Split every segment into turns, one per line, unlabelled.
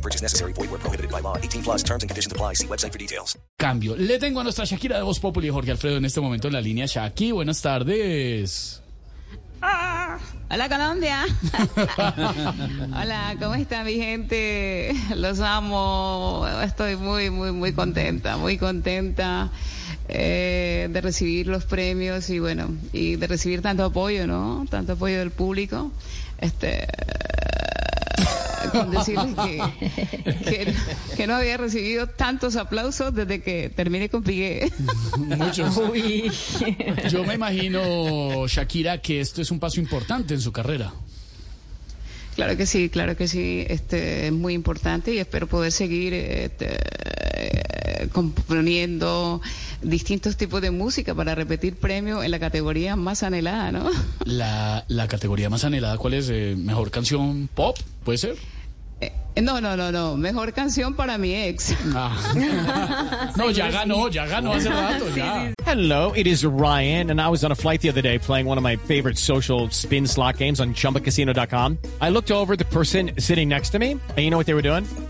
No purchase necessary. Void where prohibited by law. 18 plus terms and conditions apply. See website for details.
Cambio. Le tengo a nuestra Shakira de Voz Populi, Jorge Alfredo, en este momento en la línea. Shaki, buenas tardes.
Hola Colombia. Hola, ¿cómo está mi gente? Los amo. Estoy muy, muy, muy contenta, muy contenta eh, de recibir los premios y bueno, y de recibir tanto apoyo, ¿no? Tanto apoyo del público. Este, con decirles que, que, que no había recibido tantos aplausos desde que terminé con Piqué.
Muchos. Yo me imagino, Shakira, que esto es un paso importante en su carrera.
Claro que sí, claro que sí, este es muy importante y espero poder seguir este, componiendo distintos tipos de música para repetir premios en la categoría más anhelada, ¿no?
La, la categoría más anhelada, ¿cuál es? Eh, ¿Mejor canción pop? ¿Puede ser?
Eh, no, no, no, no, mejor canción para mi ex.
Ah. no, ya ganó, ya ganó hace rato, ya.
Hello, it is Ryan, and I was on a flight the other day playing one of my favorite social spin slot games on chumbacasino.com. I looked over at the person sitting next to me, and you know what they were doing?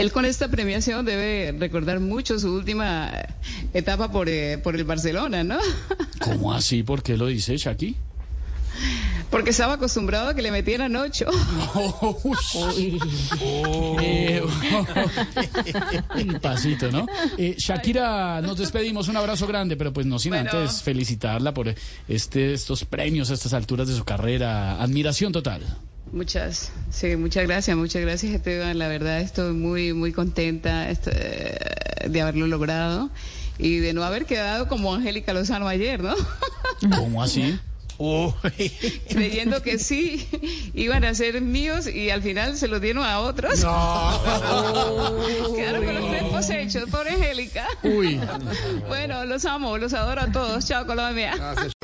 él con esta premiación debe recordar mucho su última etapa por, eh, por el Barcelona, ¿no?
¿Cómo así? ¿Por qué lo dice Shaki?
Porque estaba acostumbrado a que le metieran ocho.
Eh, un pasito, ¿no? Eh, Shakira, nos despedimos, un abrazo grande, pero pues no sin
Bueno.
antes felicitarla por este, estos premios a estas alturas de su carrera. Admiración total.
Muchas, sí, muchas gracias, muchas gracias Esteban. La verdad estoy muy, muy contenta este, de haberlo logrado y de no haber quedado como Angélica Lozano ayer, ¿no?
¿Cómo así?
Creyendo que sí iban a ser míos y al final se los dieron a otros. Quedaron con los tempos hechos, pobre Angélica.
Uy.
Bueno, los amo, los adoro a todos. Chao, Colombia.